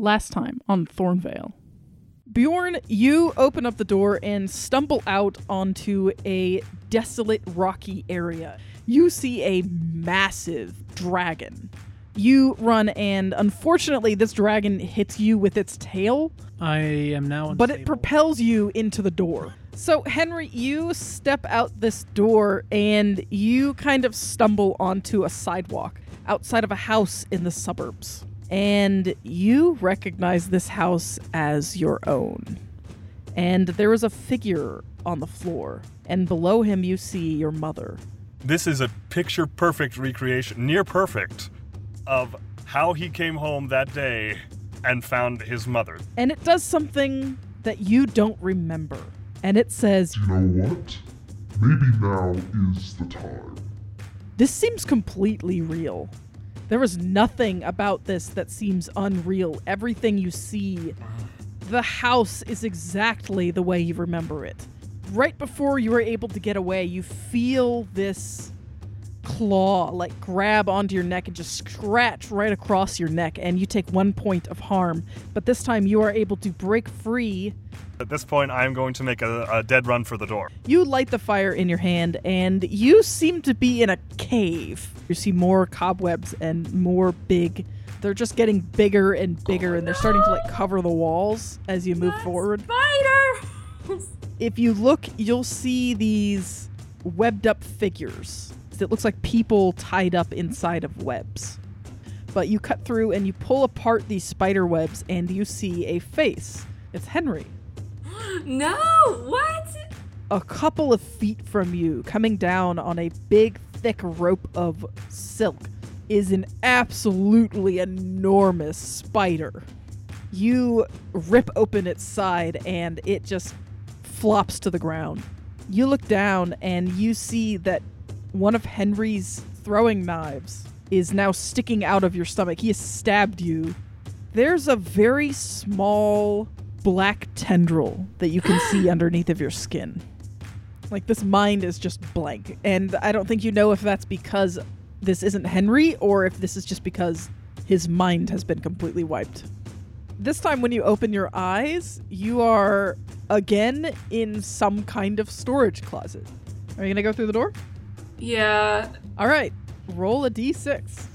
Last time on Thornvale. Bjorn, you open up the door and stumble out onto a desolate, rocky area. You see a massive dragon. You run, and unfortunately, this dragon hits you with its tail, I am now. but it propels you into the door. So, Henry, you step out this door and you kind of stumble onto a sidewalk outside of a house in the suburbs. And you recognize this house as your own. And there is a figure on the floor, and below him, you see your mother. This is a picture perfect recreation, near perfect, of how he came home that day and found his mother. And it does something that you don't remember. And it says, You know what? Maybe now is the time. This seems completely real. There is nothing about this that seems unreal. Everything you see, the house is exactly the way you remember it. Right before you are able to get away, you feel this claw like grab onto your neck and just scratch right across your neck, and you take one point of harm. But this time you are able to break free At this point, I am going to make a, a dead run for the door. You light the fire in your hand, and you seem to be in a cave. You see more cobwebs and more big. They're just getting bigger and bigger, and they're starting to like cover the walls as you move forward. Spider! If you look, you'll see these webbed up figures. It looks like people tied up inside of webs. But you cut through and you pull apart these spider webs, and you see a face. It's Henry. no! What? a couple of feet from you, coming down on a big, thick rope of silk, is an absolutely enormous spider. You rip open its side and it just flops to the ground. You look down and you see that one of Henry's throwing knives is now sticking out of your stomach. He has stabbed you. There's a very small black tendril that you can see underneath of your skin. Like this mind is just blank. And I don't think you know if that's because this isn't Henry or if this is just because his mind has been completely wiped. This time, when you open your eyes, you are again in some kind of storage closet. Are you gonna go through the door? Yeah. All right, roll a d6.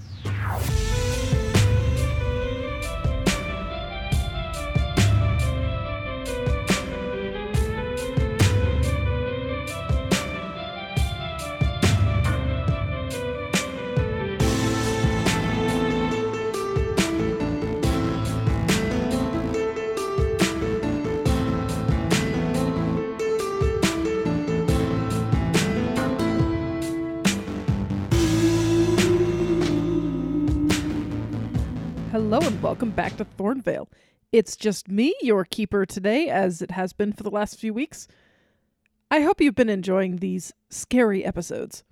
Welcome back to Thornvale. It's just me, your keeper today, as it has been for the last few weeks. I hope you've been enjoying these scary episodes.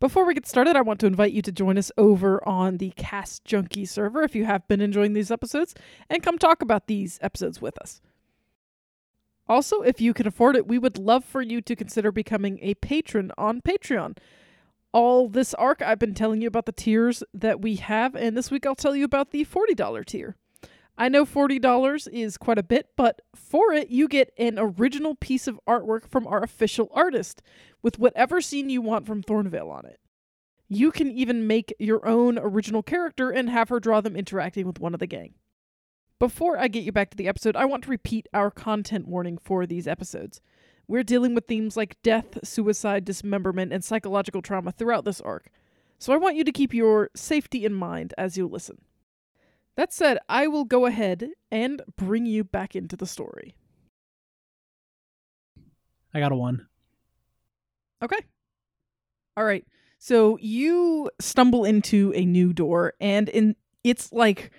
Before we get started, I want to invite you to join us over on the Cast Junkie server if you have been enjoying these episodes, and come talk about these episodes with us. Also, if you can afford it, we would love for you to consider becoming a patron on Patreon all this arc, I've been telling you about the tiers that we have, and this week I'll tell you about the $40 tier. I know $40 is quite a bit, but for it, you get an original piece of artwork from our official artist with whatever scene you want from Thornvale on it. You can even make your own original character and have her draw them interacting with one of the gang. Before I get you back to the episode, I want to repeat our content warning for these episodes. We're dealing with themes like death, suicide, dismemberment, and psychological trauma throughout this arc, so I want you to keep your safety in mind as you listen. That said, I will go ahead and bring you back into the story. I got a one. Okay. All right. So you stumble into a new door, and in it's like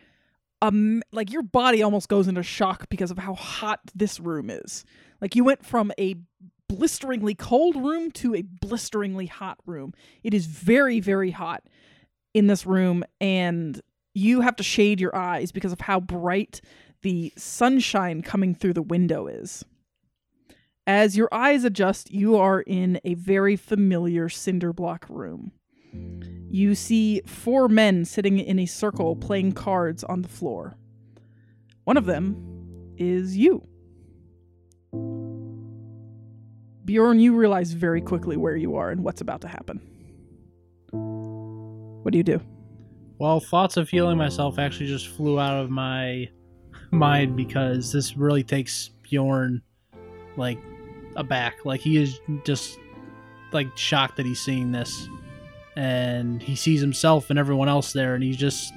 um like your body almost goes into shock because of how hot this room is. Like you went from a blisteringly cold room to a blisteringly hot room. It is very very hot in this room and you have to shade your eyes because of how bright the sunshine coming through the window is. As your eyes adjust, you are in a very familiar cinder block room. You see four men sitting in a circle playing cards on the floor. One of them is you. Bjorn, you realize very quickly where you are and what's about to happen. What do you do? Well, thoughts of healing myself actually just flew out of my mind because this really takes Bjorn like aback. Like he is just like shocked that he's seeing this. And he sees himself and everyone else there and he's just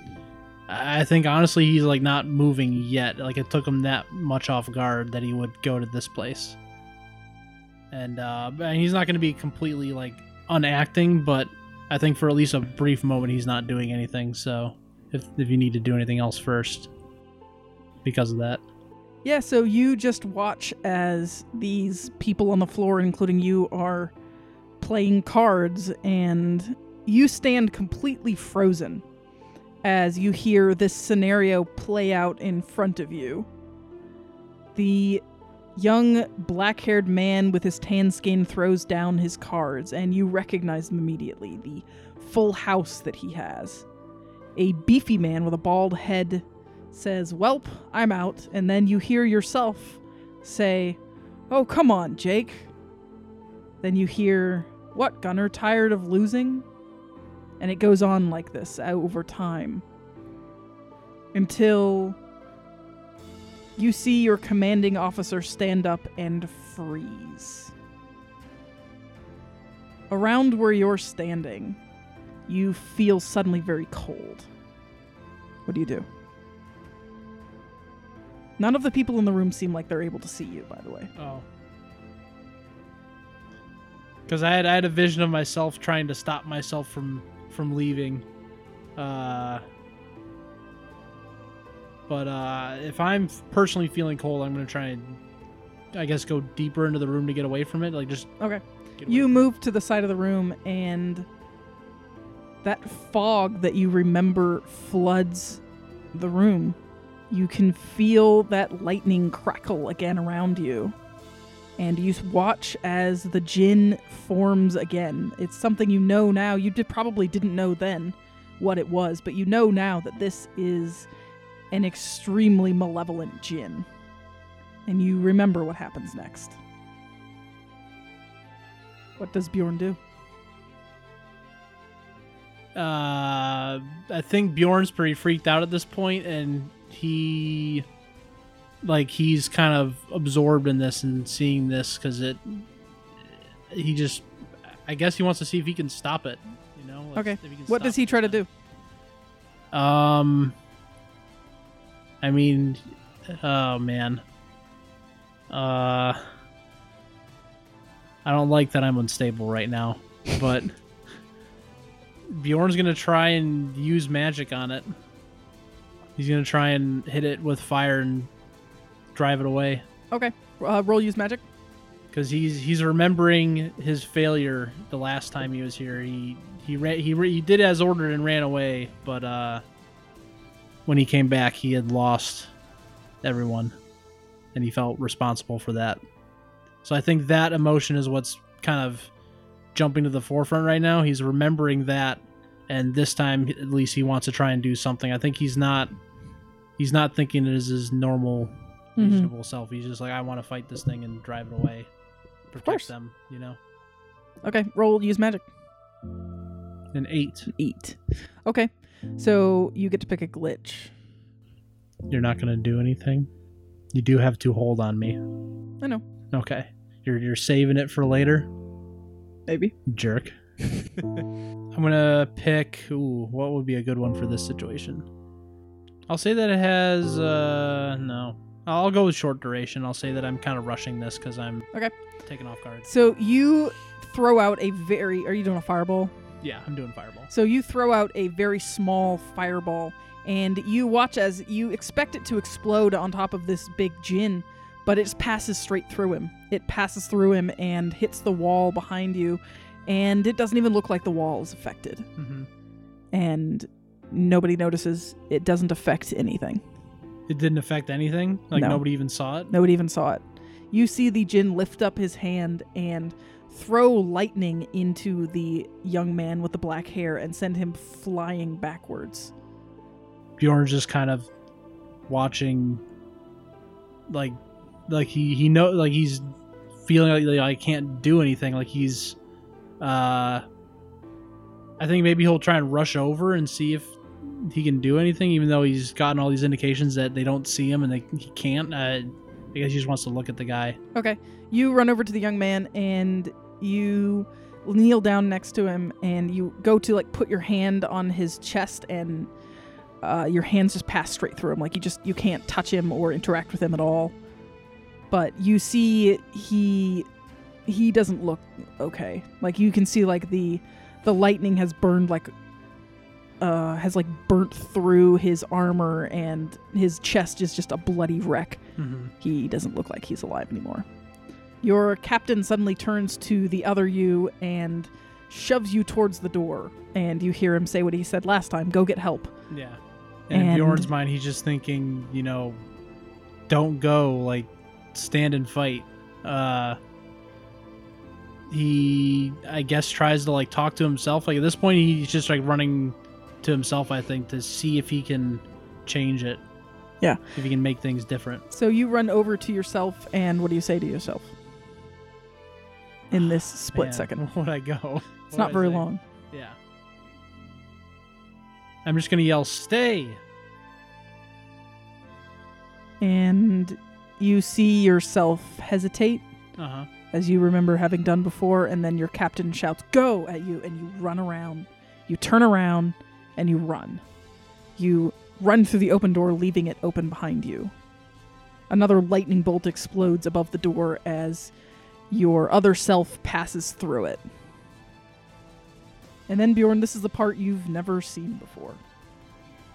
I think honestly he's like not moving yet. Like it took him that much off guard that he would go to this place. And uh and he's not going to be completely like unacting, but I think for at least a brief moment he's not doing anything. So if if you need to do anything else first because of that. Yeah, so you just watch as these people on the floor, including you, are playing cards, and you stand completely frozen as you hear this scenario play out in front of you. The young black haired man with his tan skin throws down his cards, and you recognize him immediately the full house that he has. A beefy man with a bald head says, Welp, I'm out. And then you hear yourself say, Oh, come on, Jake. Then you hear, What, Gunner, tired of losing? And it goes on like this uh, over time until you see your commanding officer stand up and freeze. Around where you're standing, you feel suddenly very cold. What do you do? None of the people in the room seem like they're able to see you, by the way. Oh. Because I had I had a vision of myself trying to stop myself from from leaving. Uh but uh if I'm personally feeling cold, I'm gonna try and I guess go deeper into the room to get away from it. Like just Okay. You move to the side of the room, and that fog that you remember floods the room. You can feel that lightning crackle again around you. And you watch as the djinn forms again. It's something you know now. You did, probably didn't know then what it was, but you know now that this is an extremely malevolent djinn. And you remember what happens next. What does Bjorn do? Uh, I think Bjorn's pretty freaked out at this point, and he, like, he's kind of absorbed in this and seeing this because it. He just, I guess he wants to see if he can stop it. You know. like, Okay. if he can What does he try to do? Um. I mean, oh man. Uh. I don't like that I'm unstable right now, but Bjorn's gonna try and use magic on it. He's gonna try and hit it with fire and drive it away Okay. Uh, roll use magic. because he's he's remembering his failure the last time he was here. He he ran, he re- he did as ordered and ran away, but uh, when he came back, he had lost everyone, and he felt responsible for that. So I think that emotion is what's kind of jumping to the forefront right now. He's remembering that, and this time at least he wants to try and do something. I think he's not he's not thinking it is his normal Mhm. self. He's just like, I want to fight this thing and drive it away, course. protect them. You know, Okay. Roll use magic. an eight. Eight. Okay. So you get to pick a glitch. You're not gonna do anything. You do have to hold on me. I know. Okay, you're you're saving it for later, Maybe. jerk. I'm gonna pick. Ooh, what would be a good one for this situation? I'll say that it has. uh No, I'll go with short duration. I'll say that I'm kind of rushing this because I'm Okay. taking off guard. So you throw out a very. Are you doing a fireball? Yeah, I'm doing fireball. So you throw out a very small fireball, and you watch as you expect it to explode on top of this big djinn, but it just passes straight through him. It passes through him and hits the wall behind you, and it doesn't even look like the wall is affected. hmm And nobody notices. It doesn't affect anything. It didn't affect anything. Like No. nobody even saw it. Nobody even saw it. You see the djinn lift up his hand and throw lightning into the young man with the black hair and send him flying backwards. Bjorn's just kind of watching like like he he know like he's feeling like, like I can't do anything. Like he's uh I think maybe he'll try and rush over and see if he can do anything, even though he's gotten all these indications that they don't see him and they he can't. Uh, I guess he just wants to look at the guy. Okay. You run over to the young man and you kneel down next to him and you go to like put your hand on his chest and uh, your hands just pass straight through him. Like you just you can't touch him or interact with him at all. But you see he he doesn't look okay. Like you can see like the the lightning has burned like uh has like burnt through his armor and his chest is just a bloody wreck Mm-hmm. he doesn't look like he's alive anymore. Your captain suddenly turns to the other you and shoves you towards the door, and you hear him say what he said last time go get help. Yeah. And, in And- Bjorn's mind, he's just thinking, you know, don't go, like, stand and fight. Uh, he, I guess, tries to, like, talk to himself. Like, at this point, he's just, like, running to himself, I think, to see if he can change it. Yeah. If he can make things different. So you run over to yourself, and what do you say to yourself? In this split Man, second. Where would I go? It's not very long. Yeah. I'm just going to yell, stay! And you see yourself hesitate Uh huh. as you remember having done before, and then your captain shouts, Go at you, and you run around. You turn around and you run. You run through the open door, leaving it open behind you. Another lightning bolt explodes above the door as your other self passes through it. And then, Bjorn, this is the part you've never seen before.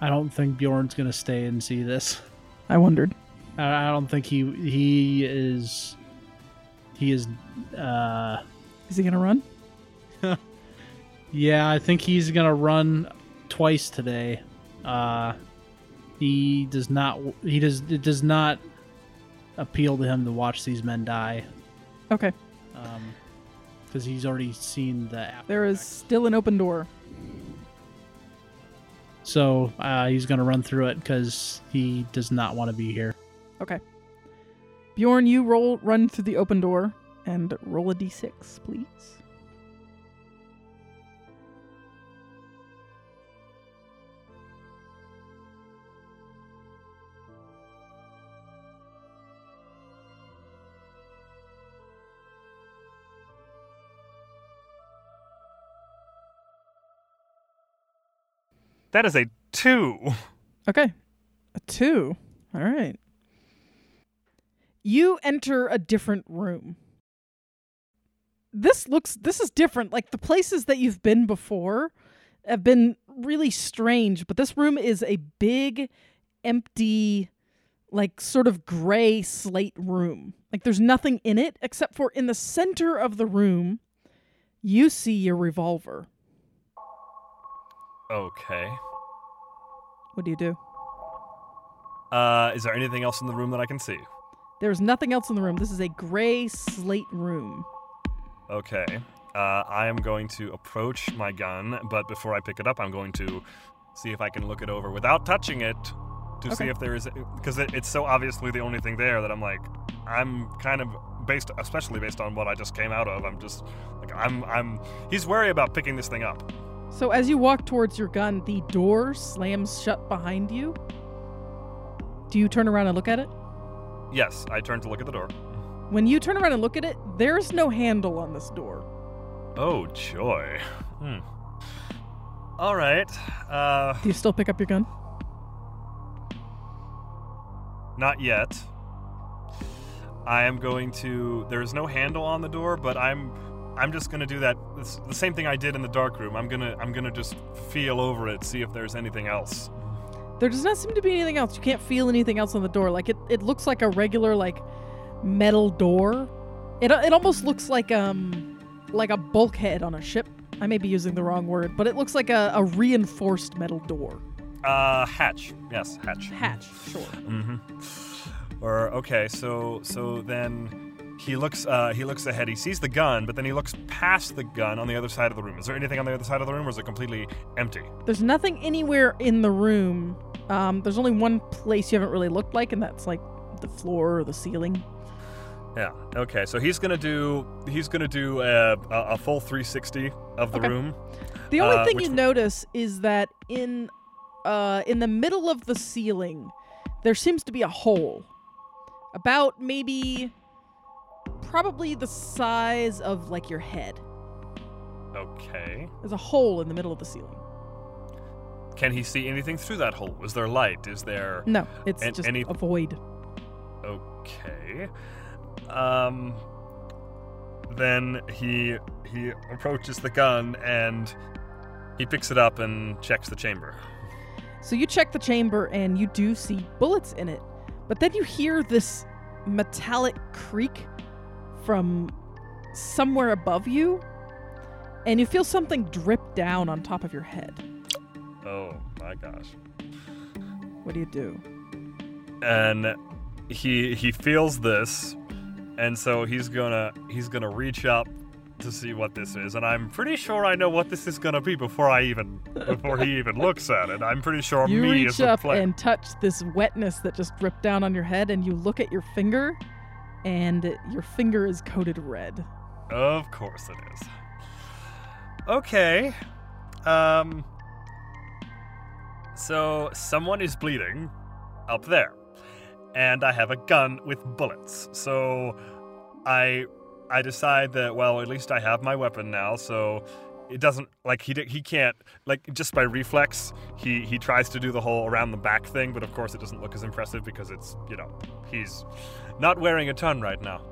I don't think Bjorn's going to stay and see this. I wondered. I I don't think he he is he is uh Is he going to run? yeah, I think he's going to run twice today. Uh he does not he does it does not appeal to him to watch these men die. Okay. Um cuz he's already seen the after There is still an open door. So, uh he's going to run through it cuz he does not want to be here. Okay. Bjorn, you roll run through the open door and roll a d6, please. That is a two. Okay. A 2. All right. You enter a different room. This looks this is different. Like the places that you've been before have been really strange, but this room is a big empty like sort of gray slate room. Like there's nothing in it except for in the center of the room you see your revolver. Okay. What do you do? Uh, is there anything else in the room that I can see? There's nothing else in the room. This is a gray slate room. Okay. Uh, I am going to approach my gun, but before I pick it up, I'm going to see if I can look it over without touching it to see if there is because it, it's so obviously the only thing there that I'm like I'm kind of based, especially based on what I just came out of. I'm just like I'm I'm he's wary about picking this thing up. So as you walk towards your gun, the door slams shut behind you. Do you turn around and look at it? Yes, I turn to look at the door. When you turn around and look at it, there's no handle on this door. Oh joy. Hmm. All right. Uh, Do you still pick up your gun? Not yet. I am going to. There is no handle on the door, but I'm. I'm just gonna do that. It's the same thing I did in the dark room. I'm gonna. I'm gonna just feel over it, see if there's anything else. There does not seem to be anything else. You can't feel anything else on the door. Like it, it looks like a regular like metal door. It it almost looks like um like a bulkhead on a ship. I may be using the wrong word, but it looks like a, a reinforced metal door. Uh, hatch. Yes, hatch. Hatch, sure. Mm-hmm. Or okay, so so then he looks. Uh, he looks ahead. He sees the gun, but then he looks past the gun on the other side of the room. Is there anything on the other side of the room, or is it completely empty? There's nothing anywhere in the room. Um, there's only one place you haven't really looked like, and that's like the floor or the ceiling. Yeah. Okay. So he's gonna do he's gonna do a, a, a full 360 of the Okay. room. The only Uh, thing you notice is that in uh, in the middle of the ceiling, there seems to be a hole, about maybe, probably the size of like your head. Okay. There's a hole in the middle of the ceiling. Can he see anything through that hole? Is there light? Is there No, it's And just any- a void. Okay. Um then he he approaches the gun and he picks it up and checks the chamber. So you check the chamber and you do see bullets in it, but then you hear this metallic creak from somewhere above you, and you feel something drip down on top of your head. Oh my gosh. What do you do? And he he feels this and so he's gonna he's gonna reach up to see what this is and i'm pretty sure i know what this is gonna be before i even before he even looks at it i'm pretty sure You me reach up and touch this wetness that just dripped down on your head, and you look at your finger, and your finger is coated red. Of course it is. Okay. Um so someone is bleeding up there. And I have a gun with bullets. So I I decide that well, at least I have my weapon now, so it doesn't like he he can't like just by reflex he he tries to do the whole around the back thing but of course it doesn't look as impressive because it's you know he's not wearing a ton right now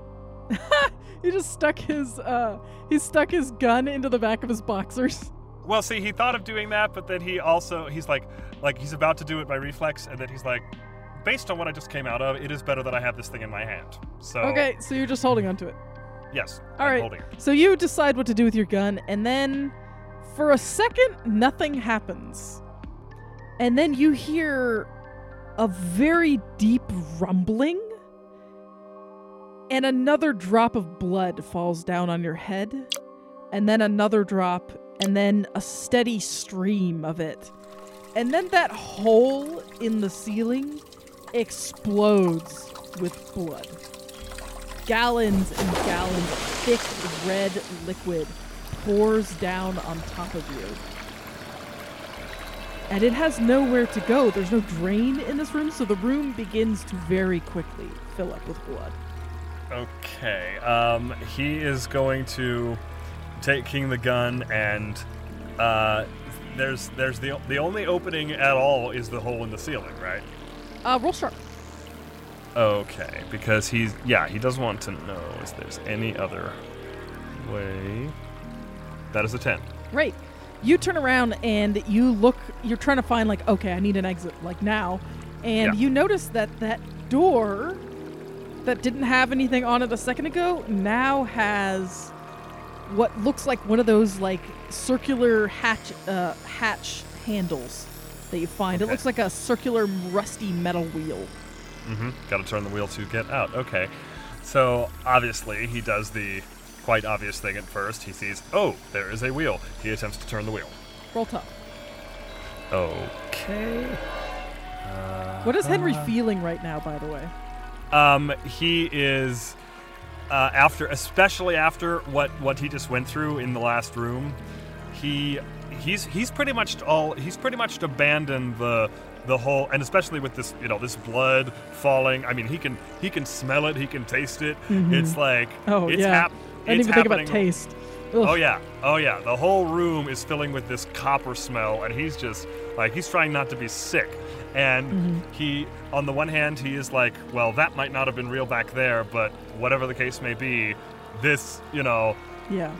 He just stuck his uh he stuck his gun into the back of his boxers. Well, see, he thought of doing that, but then he also he's like like he's about to do it by reflex, and then he's like, based on what I just came out of, it is better that I have this thing in my hand. So Okay, so you're just holding onto it. Yes, All right. So you decide what to do with your gun, and then for a second, nothing happens. And then you hear a very deep rumbling, and another drop of blood falls down on your head, and then another drop, and then a steady stream of it. And then that hole in the ceiling explodes with blood gallons and gallons of thick red liquid pours down on top of you. And it has nowhere to go. There's no drain in this room, so the room begins to very quickly fill up with blood. Okay. Um, he is going to take King the gun and uh, there's there's the the only opening at all is the hole in the ceiling, right? Uh, roll sharp. Okay, because he's yeah he does want to know if there's any other way. That is a ten. Right. You turn around and you look, you're trying to find, like, okay, I need an exit, like now. And Yeah. you notice that that door that didn't have anything on it a second ago now has what looks like one of those, like, circular hatch, uh, hatch handles that you find. It looks like a circular, rusty metal wheel. Mm-hmm. Got to turn the wheel to get out. Okay. So obviously he does the quite obvious thing at first. He sees, oh, there is a wheel. He attempts to turn the wheel. Roll tough. Okay. What is Henry Uh-huh. feeling right now, by the way? Um, he is uh, after, especially after what what he just went through in the last room. He he's he's pretty much all he's pretty much abandoned the the whole and especially with this you know this blood falling. I mean he can he can smell it, he can taste it. It's like Oh, it's yeah. hap- I didn't it's even think about happening- taste. Ugh. Oh yeah, oh yeah. The whole room is filling with this copper smell, and he's just like he's trying not to be sick. And Mm-hmm. he, on the one hand, he is like, well, that might not have been real back there, but whatever the case may be, this, you know, Yeah.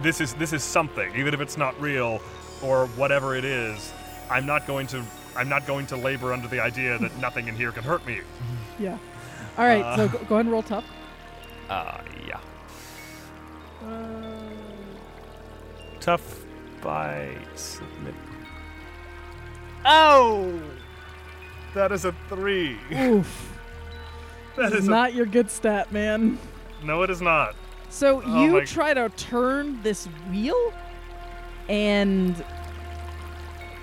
this is this is something, even if it's not real or whatever it is. I'm not going to, I'm not going to labor under the idea that nothing in here can hurt me. Yeah. All right, Uh, so go, go ahead and roll tough. Uh, yeah. Tough by submit. Oh! That is a three. Oof. That This is is a, not your good stat, man. no, it is not. So Oh you my- try to turn this wheel, and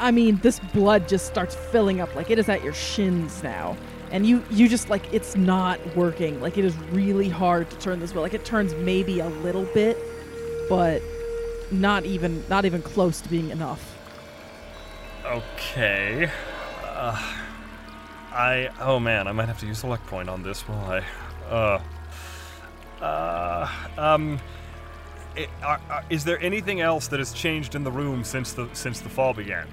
I mean, this blood just starts filling up. Like it is at your shins now. and you you just like it's not working. Like it is really hard to turn this wheel. Like it turns maybe a little bit, but not even not even close to being enough. Okay. Uh, I oh man, I might have to use a luck point on this, will I? Uh. Uh. Um. i- are- are- is there anything else that has changed in the room since the since the fall began?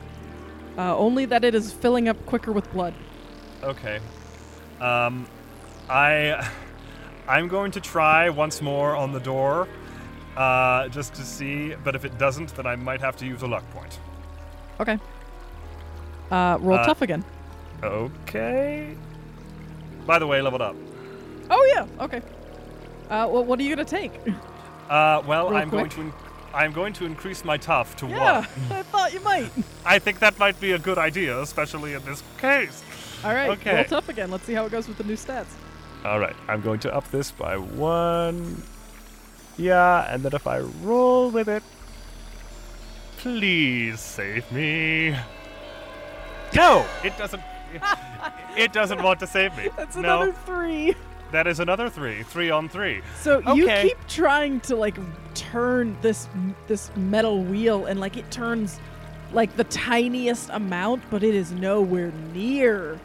Uh, only that it is filling up quicker with blood. Okay. Um, I I'm going to try once more on the door, uh, just to see. But if it doesn't, then I might have to use a luck point. Okay. Uh, roll Uh, tough again. Okay. By the way, leveled up. Oh yeah. Okay. Uh, well, what are you gonna take? Uh, well, Real I'm going quick. to. I'm going to increase my tough to yeah, one. I thought you might. I think that might be a good idea, especially in this case. All right. Okay. Roll tough again. Let's see how it goes with the new stats. All right, I'm going to up this by one. Yeah, and then if I roll with it, please save me. No, it doesn't. It doesn't want to save me. That's no, another three. That is another three. Three on three. So you keep trying to like turn this this metal wheel, and like it turns like the tiniest amount, but it is nowhere near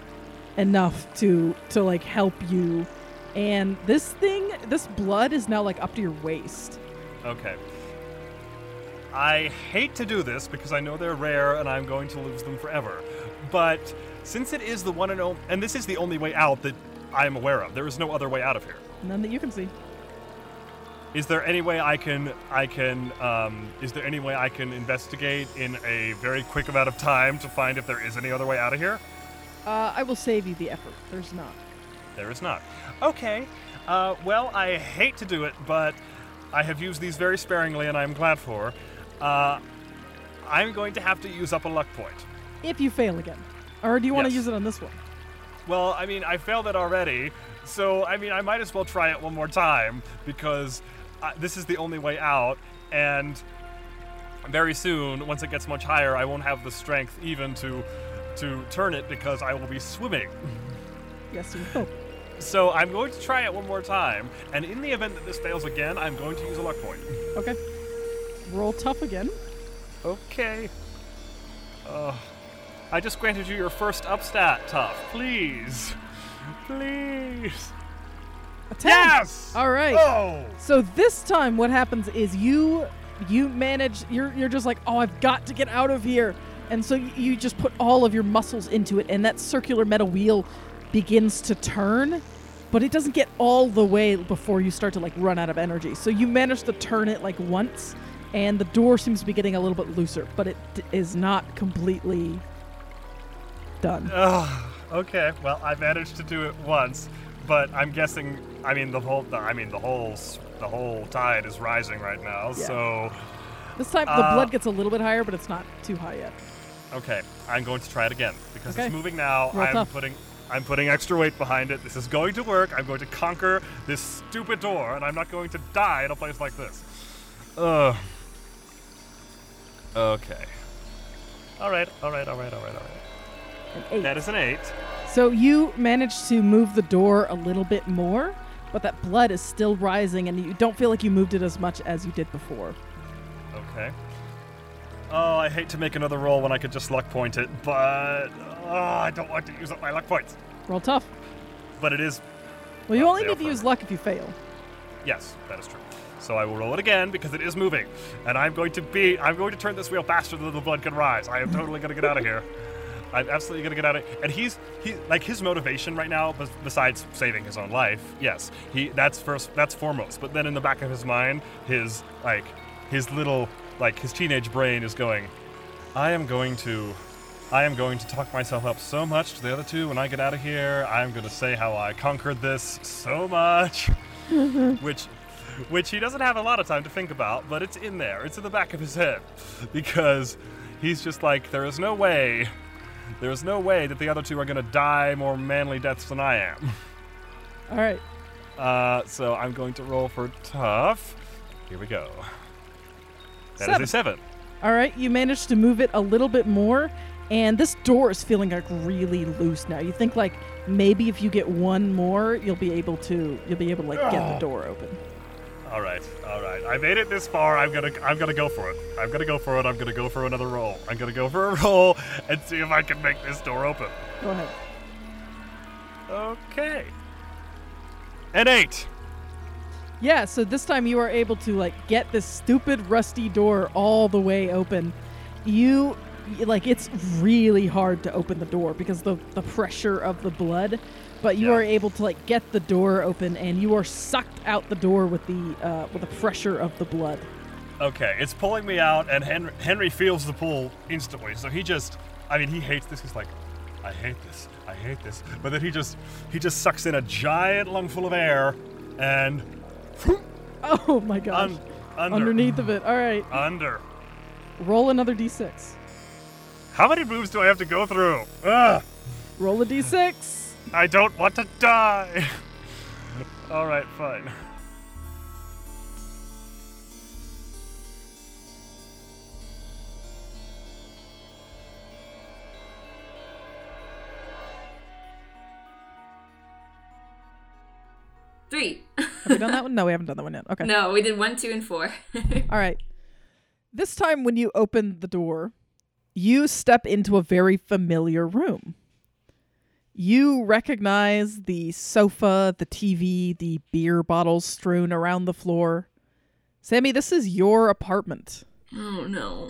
enough to to like help you. And this thing, this blood is now like up to your waist. Okay. I hate to do this because I know they're rare and I'm going to lose them forever. But since it is the one and only, and this is the only way out that I am aware of, there is no other way out of here. None that you can see. Is there any way I can I can um, is there any way I can investigate in a very quick amount of time to find if there is any other way out of here? Uh, I will save you the effort. There's not. There is not. Okay. Uh, well, I hate to do it, but I have used these very sparingly, and I'm glad for. Uh, I'm going to have to use up a luck point. If you fail again, or do you want to Yes. use it on this one? Well, I mean, I failed it already, so I mean, I might as well try it one more time because uh, this is the only way out, and very soon, once it gets much higher, I won't have the strength even to to turn it because I will be swimming. Yes, you will. So I'm going to try it one more time, and in the event that this fails again, I'm going to use a luck point. Okay. Roll tough again. Okay. Uh, I just granted you your first upstat, tough. Please, please. Yes. All right. Oh. So this time, what happens is you you manage. You're you're just like, oh, I've got to get out of here, and so you, you just put all of your muscles into it, and that circular metal wheel begins to turn, but it doesn't get all the way before you start to like run out of energy. So you manage to turn it like once, and the door seems to be getting a little bit looser, but it d- is not completely done. Ugh, okay. Well, I managed to do it once, but I'm guessing. I mean, the whole. The, I mean, the whole. The whole tide is rising right now. Yeah. So, This time the Uh, blood gets a little bit higher, but it's not too high yet. okay, I'm going to try it again because Okay. it's moving now. Roll I'm tough. putting. I'm putting extra weight behind it. This is going to work. I'm going to conquer this stupid door, and I'm not going to die in a place like this. Ugh. Okay. All right. All right. All right. All right. All right. An eight. That is an eight. So you managed to move the door a little bit more, but that blood is still rising, and you don't feel like you moved it as much as you did before. Okay. Oh, I hate to make another roll when I could just luck point it, but oh, I don't want to use up my luck points. Roll tough. But it is, Well, you Well, only fail need to use luck if you fail. yes, that is true. So I will roll it again because it is moving, and I'm going to be, I'm going to turn this wheel faster than the blood can rise. I am totally going to get out of here. I'm absolutely to get out of. It. And he's, he, like his motivation right now, besides saving his own life, yes, he, that's first, that's foremost. But then in the back of his mind, his like, his little, like his teenage brain is going, I am going to I am going to talk myself up so much to the other two when I get out of here. I'm going to say how I conquered this so much, which which he doesn't have a lot of time to think about, but it's in there. It's in the back of his head because he's just like there is no way there is no way that the other two are going to die more manly deaths than I am. All right. Uh, so I'm going to roll for tough. Here we go. That is Seven. a seven. All right. You managed to move it a little bit more, And this door is feeling like really loose now. You think like maybe if you get one more, you'll be able to you'll be able to like get the door open. All right, all right. I made it this far. I'm gonna, I'm gonna go for it. I'm gonna go for it. I'm gonna go for another roll. I'm gonna go for a roll and see if I can make this door open. Go ahead. Okay. An eight. Yeah, so this time you are able to like get this stupid rusty door all the way open. You like it's really hard to open the door because the the pressure of the blood, but you Yeah. are able to like get the door open and you are sucked out the door with the uh, with the pressure of the blood. Okay, it's pulling me out, and Henry, Henry feels the pull instantly. So he just, I mean, he hates this. He's like, I hate this. I hate this. But then he just, he just sucks in a giant lungful of air, and Oh my gosh. un, under, Underneath of it. All right. under. Roll another d6. How many moves do I have to go through? Ugh, Roll a d6. I don't want to die. All right, fine. Three. Have we done that one? No, we haven't done that one yet. Okay. no, we did one, two, and four. All right. This time, when you open the door, you step into a very familiar room. You recognize the sofa, the TV, the beer bottles strewn around the floor. Sammy, this is your apartment. oh no.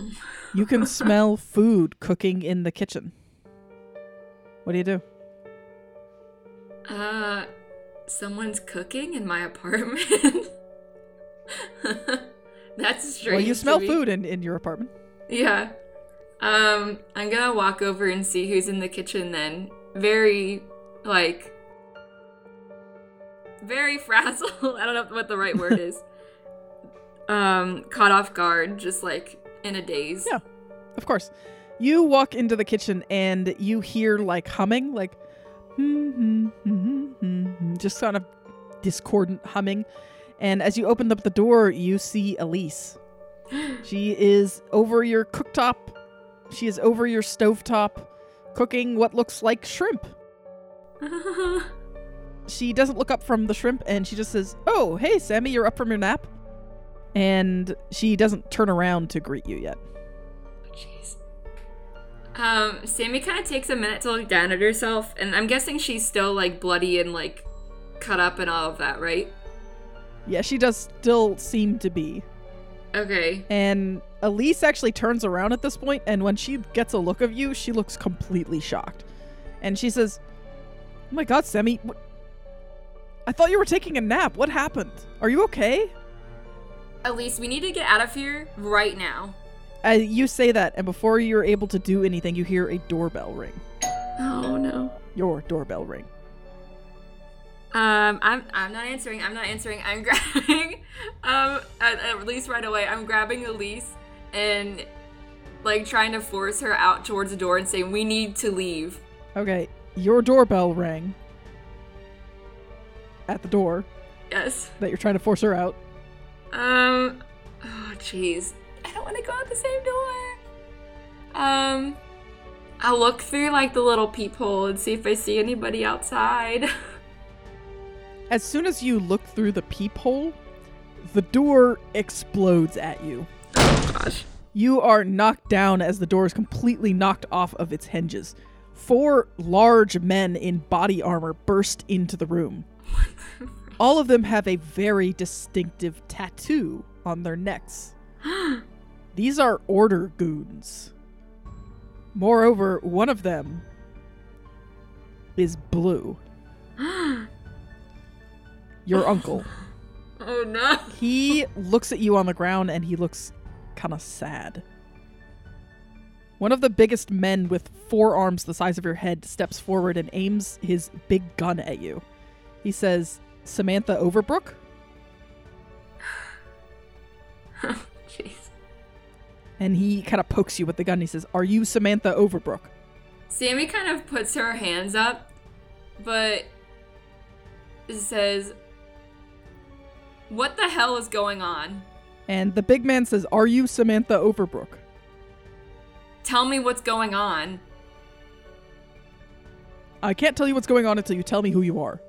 You can smell food cooking in the kitchen. What do you do? Uh, someone's cooking in my apartment. That's strange. well, you smell me. food in, in your apartment. Yeah. Um, I'm gonna walk over and see who's in the kitchen then. Very, like, very frazzled. I don't know what the right word is. um, caught off guard, just like in a daze. Yeah. Of course. You walk into the kitchen and you hear like humming, like hmm, hmm, hmm, just kind of discordant humming. And as you open up the door, you see Elise. She is over your cooktop. She is over your stovetop cooking what looks like shrimp. She doesn't look up from the shrimp and she just says, Oh, hey, Sammy, you're up from your nap. And she doesn't turn around to greet you yet. Jeez. Um, Sammy kind of takes a minute to look down at herself, and I'm guessing she's still like bloody and like cut up and all of that, right? Yeah, she does still seem to be. Okay. And Elise actually turns around at this point, and when she gets a look of you, she looks completely shocked. And she says, Oh my god, Sammy, what? I thought you were taking a nap. What happened? Are you okay? Elise, we need to get out of here right now. Uh, you say that, and before you're able to do anything, you hear a doorbell ring. Oh no. Your doorbell ring. Um, I'm I'm not answering. I'm not answering. I'm grabbing. Um, at, at least right away, I'm grabbing Elise and like trying to force her out towards the door and saying we need to leave. Okay, your doorbell rang at the door Yes. that you're trying to force her out. Um. Oh, jeez. I don't want to go out the same door. Um. I'll look through like the little peephole and see if I see anybody outside. As soon as you look through the peephole, the door explodes at you. Oh gosh. You are knocked down as the door is completely knocked off of its hinges. Four large men in body armor burst into the room. All of them have a very distinctive tattoo on their necks. These are order goons. Moreover, one of them is blue. Your uncle. Oh no. He looks at you on the ground and he looks kind of sad. One of the biggest men with four arms the size of your head steps forward and aims his big gun at you. He says, Samantha Overbrook? Jeez. And he kind of pokes you with the gun. He says, Are you Samantha Overbrook? Sammy kind of puts her hands up, but says, What the hell is going on? And the big man says, Are you Samantha Overbrook? Tell me what's going on. I can't tell you what's going on until you tell me who you are.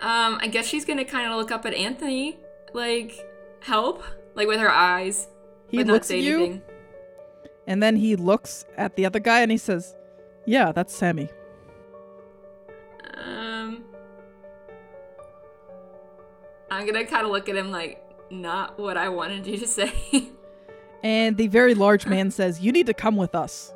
Um, I guess she's gonna kind of look up at Anthony, like help, like with her eyes. He but looks not at you, anything. and then he looks at the other guy and he says, "Yeah, that's Sammy." Um, I'm gonna kind of look at him like, not what I wanted you to say. And the very large man says, You need to come with us.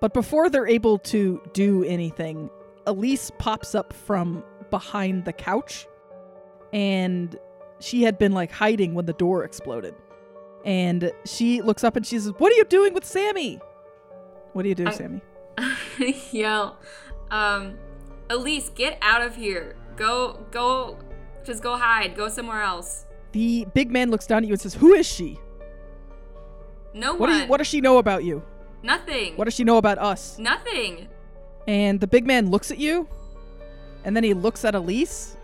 But before they're able to do anything, Elise pops up from behind the couch. And she had been like hiding when the door exploded. And she looks up and she says, What are you doing with Sammy? What do you do, I- Sammy? Yell, um, Elise, get out of here. Go, go, just go hide. Go somewhere else. The big man looks down at you and says, Who is she? No What, one. do you, what does she know about you? Nothing. What does she know about us? Nothing. And the big man looks at you, and then he looks at Elise.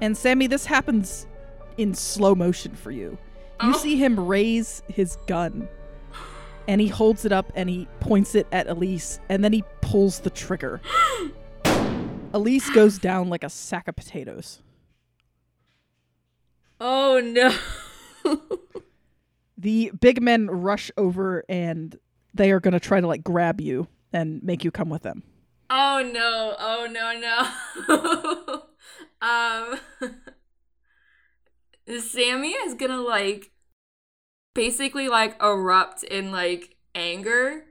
And Sammy, this happens in slow motion for you. You Oh. see him raise his gun, and he holds it up and he points it at Elise, and then he pulls the trigger. Elise goes down like a sack of potatoes. Oh no. The big men rush over and they are going to try to like grab you and make you come with them. oh no. Oh no no. um Sammy is gonna like basically like erupt in like anger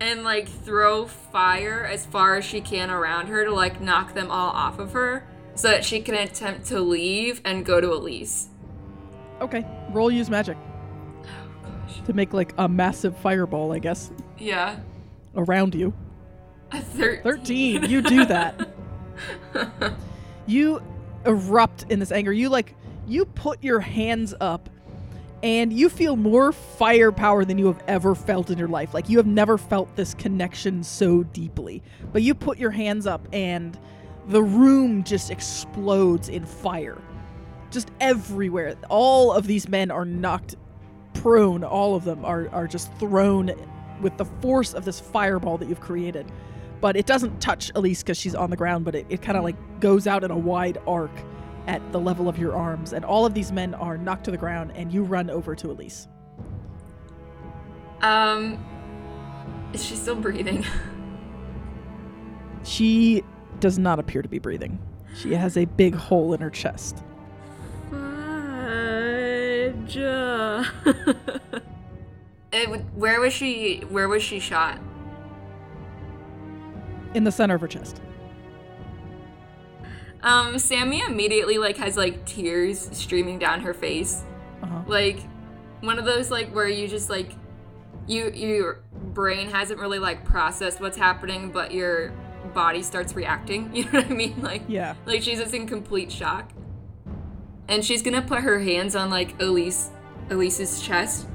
and like throw fire as far as she can around her to like knock them all off of her so that she can attempt to leave and go to Elise. Okay, roll use magic oh, to make like a massive fireball, I guess, Yeah. around you. A 13. 13. You do that. you erupt in this anger. You like you put your hands up and you feel more firepower than you have ever felt in your life. Like you have never felt this connection so deeply. But you put your hands up and the room just explodes in fire. Just everywhere. All of these men are knocked prone. All of them are, are just thrown with the force of this fireball that you've created but it doesn't touch Elise because she's on the ground, but it, it kind of like goes out in a wide arc at the level of your arms. And all of these men are knocked to the ground, and you run over to Elise. Um, is she still breathing? She does not appear to be breathing. She has a big hole in her chest. It where was she? Where was she shot? In the center of her chest. Um, Sammy immediately like has like tears streaming down her face, Uh-huh. like one of those like where you just like you your brain hasn't really like processed what's happening, but your body starts reacting. You know what I mean? Like Yeah. like she's just in complete shock, and she's gonna put her hands on like Elise Elise's chest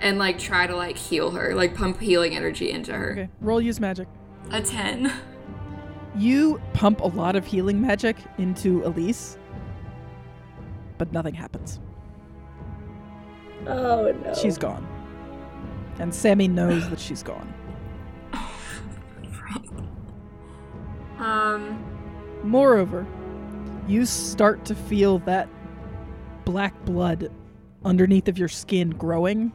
and like try to like heal her, like pump healing energy into her. Okay. Roll use magic. A ten. You pump a lot of healing magic into Elise, but nothing happens. Oh no. She's gone. And Sammy knows that she's gone. Um. Moreover, you start to feel that black blood underneath of your skin growing,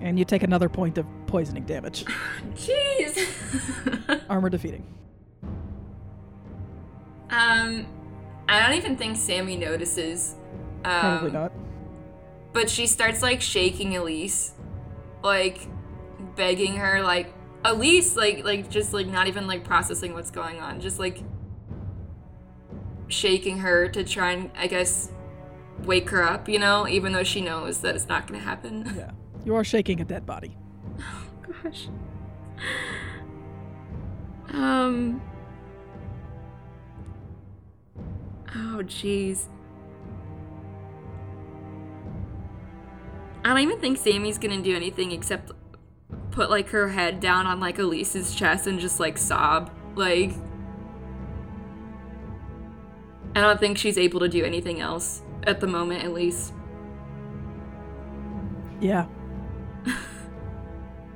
and you take another point of poisoning damage. Jeez. Armor defeating. Um, I don't even think Sammy notices. Um, Probably not. But she starts like shaking Elise, like begging her, like Elise, like like just like not even like processing what's going on, just like shaking her to try and I guess wake her up, you know, even though she knows that it's not gonna happen. Yeah. You are shaking a dead body. Oh Gosh. Um. Oh, jeez. I don't even think Sammy's gonna do anything except put like her head down on like Elise's chest and just like sob. Like, I don't think she's able to do anything else at the moment, at least. Yeah.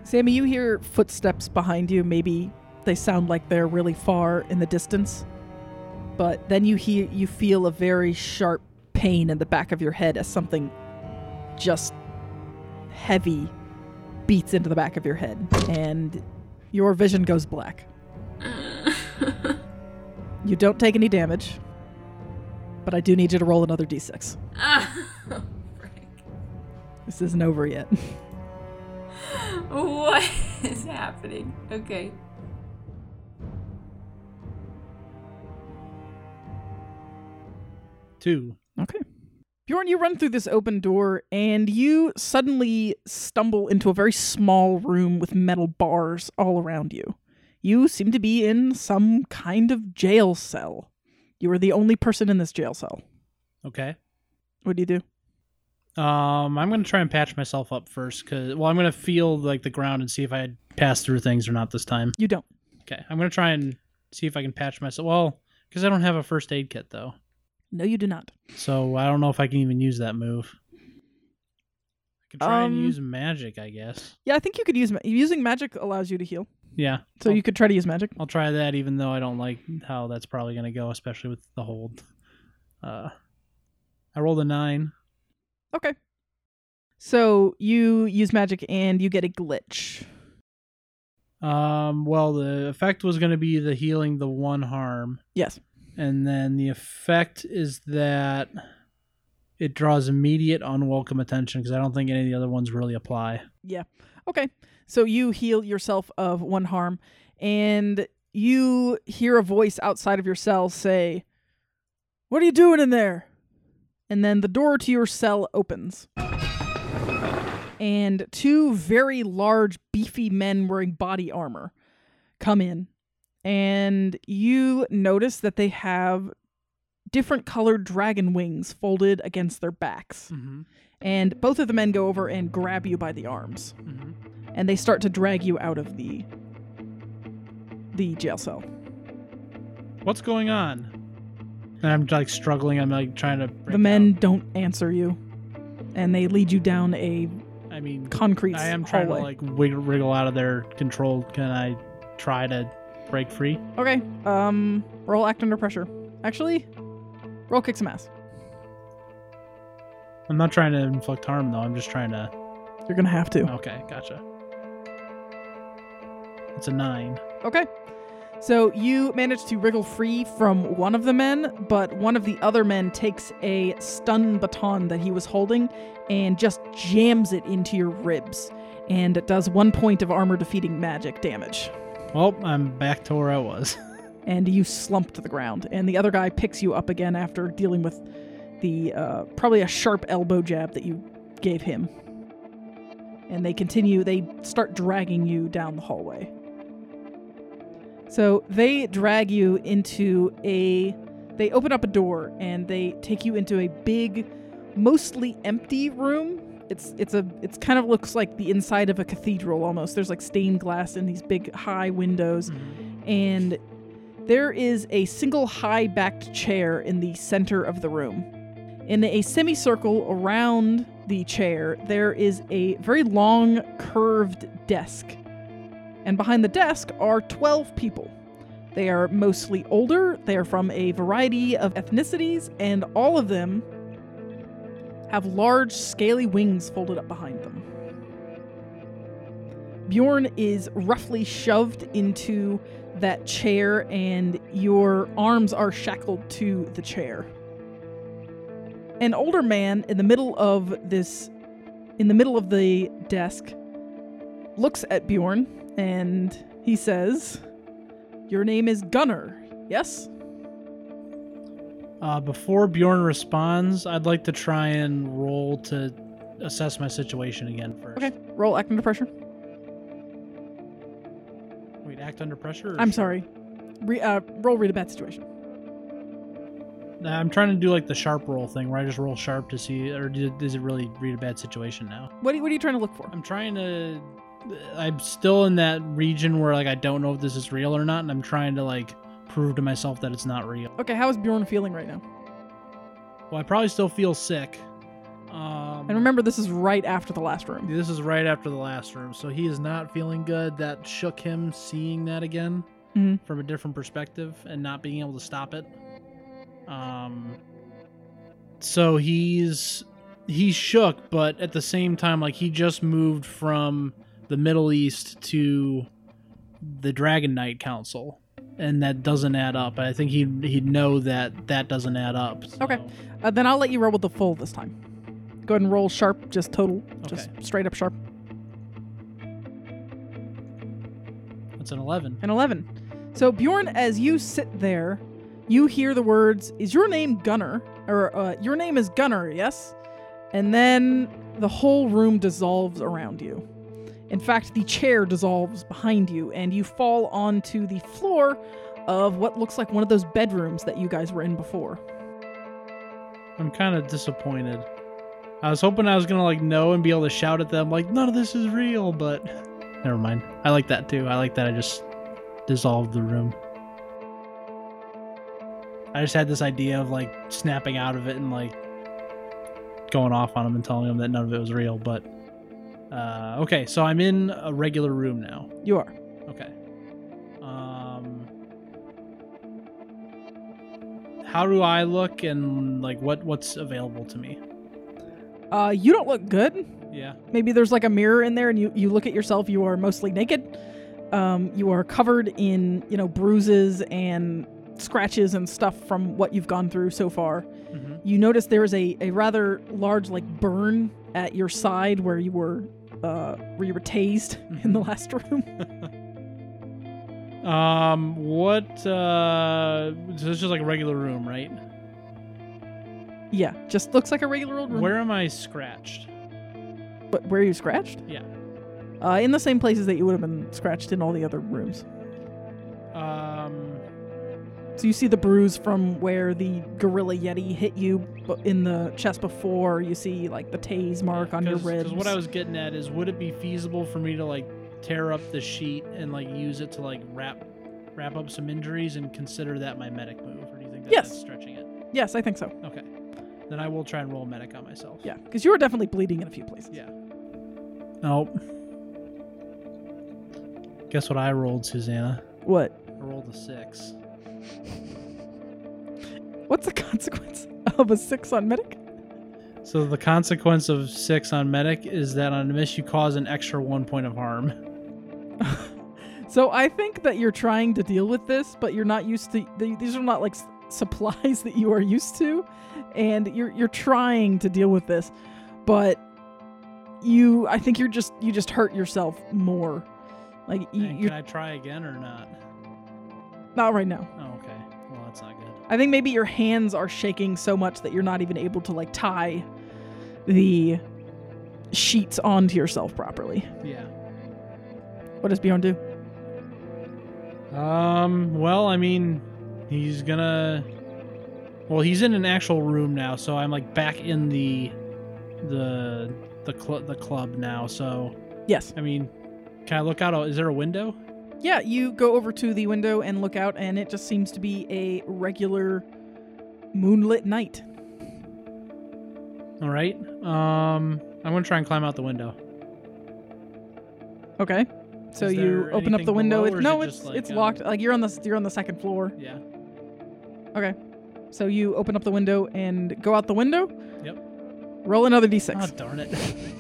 Sammy, you hear footsteps behind you. Maybe they sound like they're really far in the distance. But then you hear you feel a very sharp pain in the back of your head as something just heavy beats into the back of your head and your vision goes black. You don't take any damage. But I do need you to roll another d6. Frick. This isn't over yet. what is happening? Okay. Two. Okay. Bjorn, you run through this open door and you suddenly stumble into a very small room with metal bars all around you. You seem to be in some kind of jail cell. You are the only person in this jail cell. Okay. What do you do? Um, I'm gonna try and patch myself up first, cause well, I'm gonna feel like the ground and see if I had passed through things or not this time. You don't. Okay, I'm gonna try and see if I can patch myself. Well, because I don't have a first aid kit though, No, you do not. so I don't know if I can even use that move. I could try Um, and use magic, I guess. Yeah, I think you could use ma- using magic allows you to heal. Yeah. So you could try to use magic. I'll try that, even though I don't like how that's probably gonna go, especially with the hold. Uh, I rolled a nine. Okay. So you use magic and you get a glitch. Um, well, the effect was gonna be the healing the one harm. Yes. And then the effect is that it draws immediate unwelcome attention because I don't think any of the other ones really apply. Yeah. Okay. So you heal yourself of one harm, and you hear a voice outside of your cell say, What are you doing in there? And then the door to your cell opens. And two very large, beefy men wearing body armor come in. And you notice that they have different colored dragon wings folded against their backs. Mm-hmm. And both of the men go over and grab you by the arms Mm-hmm. and they start to drag you out of the the jail cell. What's going on? And I'm like struggling. I'm like trying to. the men out. don't answer you, and they lead you down a I mean, concrete I am trying hallway. to like wiggle, wriggle out of their control. Can I try to break free? Okay, um, roll act under pressure. Actually, roll kick some ass. I'm not trying to inflict harm though. I'm just trying to. You're gonna have to. Okay, gotcha. It's a nine. Okay. So you manage to wriggle free from one of the men, but one of the other men takes a stun baton that he was holding and just jams it into your ribs. And it does one point of armor defeating magic damage. Well, I'm back to where I was. And you slump to the ground. And the other guy picks you up again after dealing with the uh, probably a sharp elbow jab that you gave him. And they continue, they start dragging you down the hallway. So they drag you into a. They open up a door and they take you into a big, mostly empty room. It's it's a it's kind of looks like the inside of a cathedral almost. There's like stained glass and these big high windows, mm-hmm. and there is a single high-backed chair in the center of the room. In a semicircle around the chair, there is a very long, curved desk. And behind the desk are 12 people. They are mostly older, they are from a variety of ethnicities, and all of them have large, scaly wings folded up behind them. Bjorn is roughly shoved into that chair, and your arms are shackled to the chair. An older man in the middle of this, in the middle of the desk, looks at Bjorn and he says, Your name is Gunnar, yes? Uh, before Bjorn responds, I'd like to try and roll to assess my situation again first. Okay, roll act under pressure. Wait, act under pressure? or I'm sorry. Re- uh, roll read a bad situation. Nah, I'm trying to do like the sharp roll thing where I just roll sharp to see, or do- does it really read a bad situation now? What are, you- what are you trying to look for? I'm trying to. I'm still in that region where like I don't know if this is real or not, and I'm trying to like prove to myself that it's not real. Okay, how is Bjorn feeling right now? Well, I probably still feel sick, Um, And remember, this is right after the last room. This is right after the last room, so he is not feeling good. That shook him seeing that again Mhm. from a different perspective and not being able to stop it. Um, so he's he's shook, but at the same time, like he just moved from the Middle East to the Dragon Knight Council, and that doesn't add up. I think he would he'd know that that doesn't add up. Okay. Uh, then I'll let you roll with the full this time. Go ahead and roll sharp, just total, just Okay. straight up sharp. It's an eleven. An 11. So, Bjorn, as you sit there, you hear the words, Is your name Gunnar? Or, uh, Your name is Gunnar, yes? And then the whole room dissolves around you. In fact, the chair dissolves behind you, and you fall onto the floor of what looks like one of those bedrooms that you guys were in before. I'm kind of disappointed. I was hoping I was gonna like know and be able to shout at them like none of this is real, but never mind. I like that too. I like that I just dissolved the room. I just had this idea of like snapping out of it and like going off on them and telling them that none of it was real. But uh, okay, so I'm in a regular room now. You are. Okay. Um How do I look and like what what's available to me? Uh, you don't look good. Yeah. Maybe there's like a mirror in there and you, you look at yourself, you are mostly naked. Um, you are covered in, you know, bruises and scratches and stuff from what you've gone through so far. hmm You notice there is a, a rather large like burn at your side where you were uh, where you were tased in the last room. Um what uh so it's just like a regular room, right? yeah, just looks like a regular old room. Where am I scratched? But where are you scratched? Yeah. Uh, in the same places that you would have been scratched in all the other rooms. Um So you see the bruise from where the gorilla yeti hit you in the chest before. You see like the tase mark on your ribs. Because what I was getting at is, would it be feasible for me to like tear up the sheet and like use it to like wrap wrap up some injuries and consider that my medic move, or do you think that Yes. that's stretching it? yes, I think so. Okay, then I will try and roll medic on myself. Yeah, because you were definitely bleeding in a few places. Yeah. Nope. Guess what I rolled, Susanna? What? I rolled a six. What's the consequence of a six on medic? So the consequence of six on medic is that on a miss you cause an extra one point of harm. So I think that you're trying to deal with this, but you're not used to. These are not like supplies that you are used to, and you're you're trying to deal with this, but you. I think you're just you just hurt yourself more. Like you, can I try again or not? Not right now. Oh, okay. Well, that's not good. I think maybe your hands are shaking so much that you're not even able to like tie the sheets onto yourself properly. Yeah. What does Bjorn do? Um. Well, I mean, he's gonna. Well, he's in an actual room now, so I'm like back in the, the, the cl- the club now. So Yes. I mean, can I look out? Is there a window? Yeah, you go over to the window and look out, and it just seems to be a regular moonlit night. All right. Um. I'm gonna try and climb out the window. Okay. So you open up the window. below, It- no, it it's like, it's um, locked. Like you're on the you're on the second floor. Yeah. Okay. So you open up the window and go out the window. Yep. Roll another d6. Oh darn it.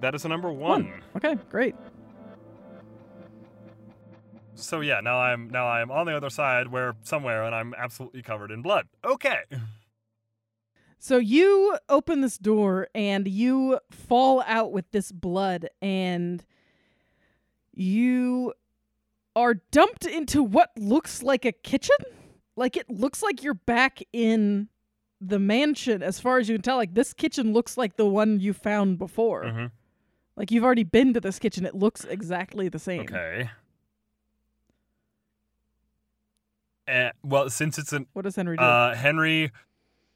That is a number one. Okay, great. So yeah, now I'm now I'm on the other side where somewhere and I'm absolutely covered in blood. Okay. So you open this door and you fall out with this blood and you are dumped into what looks like a kitchen. Like it looks like you're back in the mansion, as far as you can tell, like this kitchen looks like the one you found before. hmm Like you've already been to this kitchen. It looks exactly the same. Okay. Uh, well, since it's an What does Henry do? uh, Henry,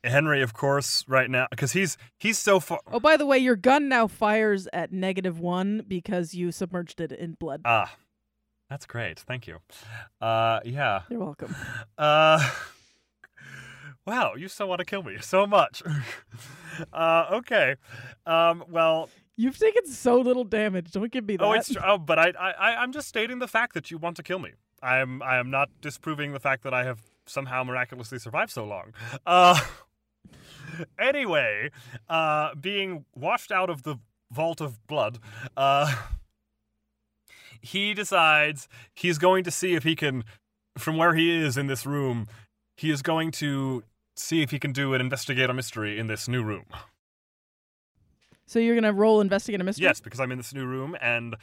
Henry, of course, right now because he's he's so far. oh, by the way, your gun now fires at negative one because you submerged it in blood. Ah, that's great. Thank you. Uh, yeah. You're welcome. Uh, wow, you still want to kill me so much. uh, okay. Um, well, You've taken so little damage. Don't give me that. oh, it's oh, but I, I, I, I'm just stating the fact that you want to kill me. I am, I am not disproving the fact that I have somehow miraculously survived so long. Uh, anyway, uh, being washed out of the vault of blood, uh, he decides he's going to see if he can, from where he is in this room, he is going to see if he can do an investigate a mystery in this new room. So you're gonna roll investigate a mystery. Yes, because I'm in this new room and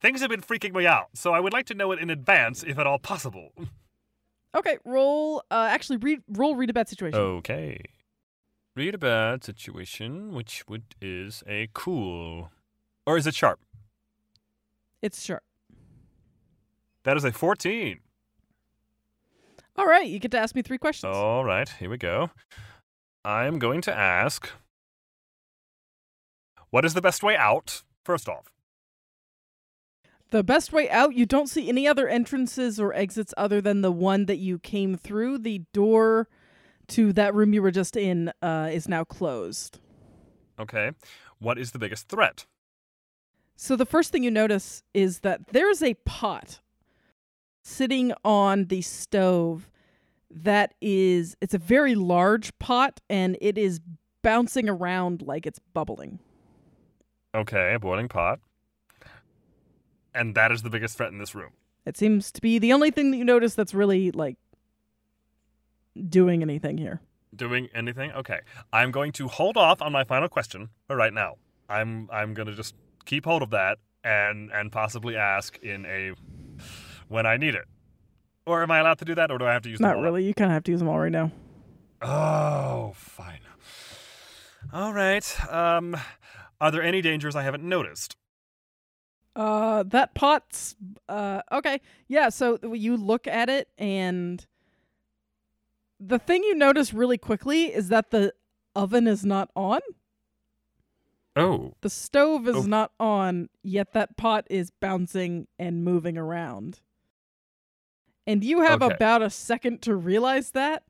things have been freaking me out. So I would like to know it in advance, if at all possible. Okay. Roll. Uh, actually, read. Roll. Read a bad situation. Okay. Read a bad situation, which would is a cool, or is it sharp? It's sharp. That is a 14. All right. You get to ask me three questions. All right, here we go. I'm going to ask What is the best way out? First off. The best way out, you don't see any other entrances or exits other than the one that you came through. The door to that room you were just in uh, is now closed. Okay. What is the biggest threat? So the first thing you notice is that there's a pot sitting on the stove that is it's a very large pot and it is bouncing around like it's bubbling. Okay, a boiling pot. And that is the biggest threat in this room. It seems to be the only thing that you notice that's really like doing anything here. Doing anything? Okay. I'm going to hold off on my final question for right now. I'm I'm gonna just keep hold of that and and possibly ask in a when I need it. Or am I allowed to do that, or do I have to use them Not all up? really. You kind of have to use them all right now. Oh, fine. All right. Um, are there any dangers I haven't noticed? Uh, that pot's uh okay. Yeah, so you look at it and the thing you notice really quickly is that the oven is not on. Oh, The stove is Oh. not on, yet that pot is bouncing and moving around. And you have Okay. about a second to realize that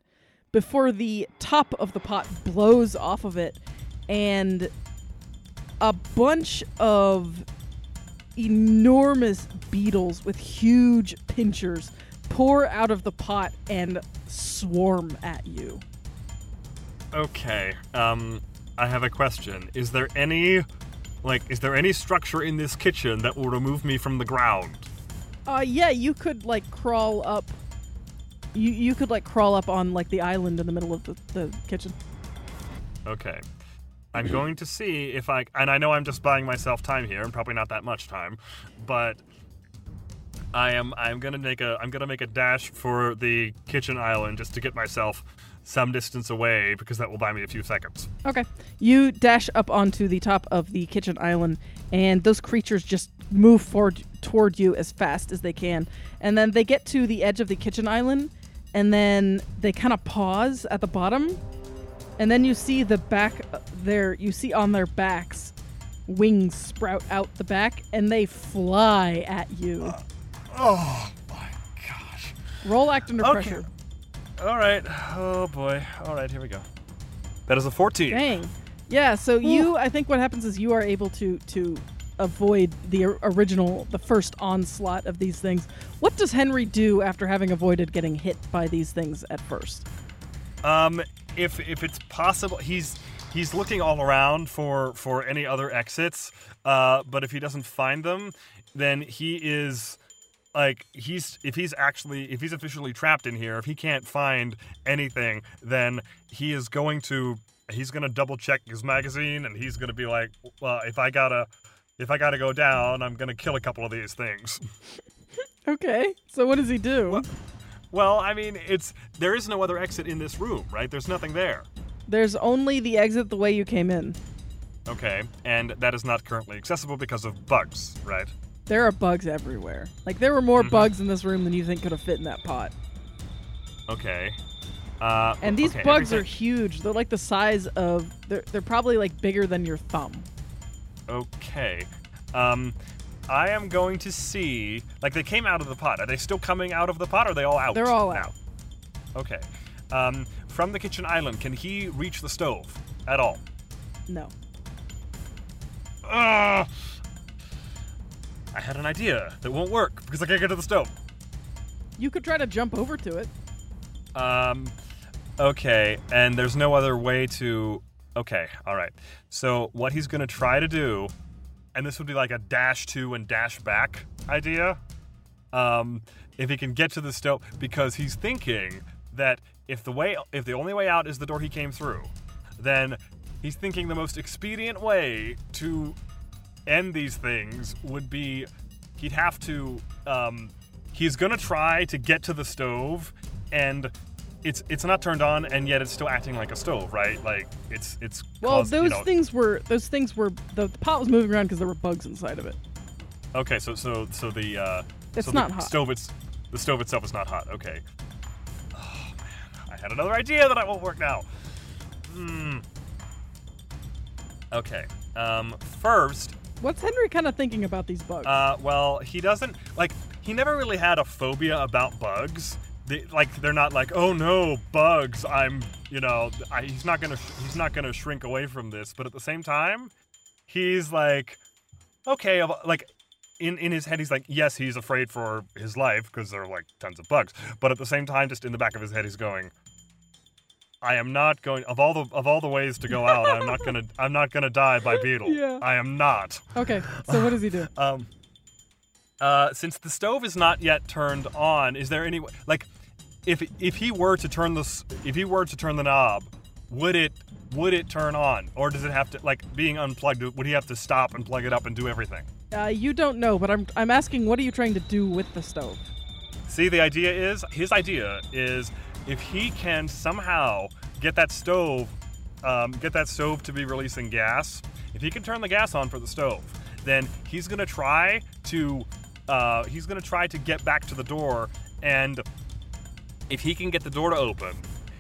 before the top of the pot blows off of it and a bunch of enormous beetles with huge pinchers pour out of the pot and swarm at you. okay. Um, I have a question. Is there any, like, is there any structure in this kitchen that will remove me from the ground? Uh yeah, you could like crawl up you you could like crawl up on like the island in the middle of the, the kitchen. Okay. I'm mm-hmm. going to see if I and I know I'm just buying myself time here and probably not that much time, but I am I'm going to make a I'm to make a dash for the kitchen island just to get myself some distance away because that will buy me a few seconds. Okay. You dash up onto the top of the kitchen island and those creatures just move forward toward you as fast as they can. And then they get to the edge of the kitchen island and then they kind of pause at the bottom. And then you see the back uh, there you see on their backs wings sprout out the back and they fly at you. Oh my gosh. Roll act under Okay. pressure. All right. Oh boy. All right, here we go. That is a 14. Dang. Yeah, so you I think what happens is you are able to to avoid the original the first onslaught of these things. What does Henry do after having avoided getting hit by these things at first? Um, if if it's possible, he's he's looking all around for for any other exits. Uh, but if he doesn't find them, then he is like he's if he's actually if he's officially trapped in here, if he can't find anything, then he is going to he's gonna double check his magazine and he's gonna be like, well, if I gotta if I gotta go down, I'm gonna kill a couple of these things. Okay. So what does he do? Well, I mean, it's there is no other exit in this room, right? There's nothing there. There's only the exit the way you came in. Okay, and that is not currently accessible because of bugs, right? There are bugs everywhere. Like there were more Mhm. bugs in this room than you think could have fit in that pot. Okay. Uh, And these okay, bugs are huge. They're like the size of they're they're probably like bigger than your thumb. Okay. Um, I am going to see. Like, they came out of the pot. Are they still coming out of the pot? Or are they all out? They're all now? out. Okay. Um, from the kitchen island, can he reach the stove at all? No. Ugh! I had an idea that won't work because I can't get to the stove. You could try to jump over to it. Um, okay, and there's no other way to. Okay, all right. So what he's gonna try to do, and this would be like a dash to and dash back idea. Um, if he can get to the stove, because he's thinking that if the way, if the only way out is the door he came through, then he's thinking the most expedient way to end these things would be he'd have to um, he's gonna try to get to the stove and it's it's not turned on and yet it's still acting like a stove right like it's it's Well, caused- you those know- things were those things were the, the pot was moving around because there were bugs inside of it. okay so so so the uh It's so not the hot. stove it's the stove itself is not hot okay oh man i had another idea that i won't work now hmm okay um first What's Henry kind of thinking about these bugs? Uh, well, he doesn't like. He never really had a phobia about bugs. They, like they're not like, oh no, bugs. I'm, you know, I, he's not gonna, he's not gonna shrink away from this. But at the same time, he's like, okay, like. In, in his head, he's like, yes, he's afraid for his life because there are like tons of bugs. But at the same time, just in the back of his head, he's going, I am not going of all the of all the ways to go out. I'm not gonna I'm not gonna die by beetle. Yeah. I am not. okay, so what does he do? Um, uh, since the stove is not yet turned on, is there any like, if if he were to turn this, if he were to turn the knob, would it would it turn on, or does it have to like being unplugged? Would he have to stop and plug it up and do everything? Uh, you don't know, but I'm I'm asking, what are you trying to do with the stove? See, the idea is his idea is if he can somehow get that stove, um, get that stove to be releasing gas. If he can turn the gas on for the stove, then he's gonna try to uh, he's gonna try to get back to the door, and if he can get the door to open,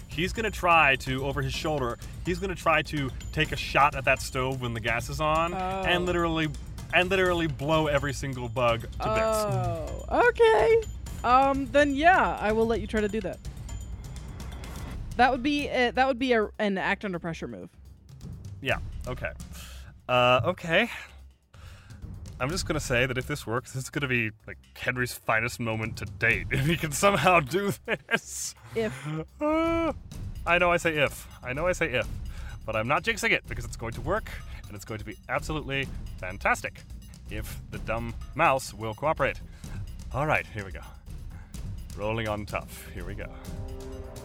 he's gonna try to over his shoulder. He's gonna try to take a shot at that stove when the gas is on, Oh. and literally and literally blow every single bug to bits. Oh, okay. Um, then yeah, I will let you try to do that. That would be a, that would be a, an act under pressure move. Yeah. Okay. Uh, okay. I'm just gonna say that if this works, this is gonna be like Henry's finest moment to date. If he can somehow do this. If Uh, I know I say if. I know I say if. But I'm not jinxing it because it's going to work and it's going to be absolutely fantastic if the dumb mouse will cooperate. All right, here we go. Rolling on tough. Here we go.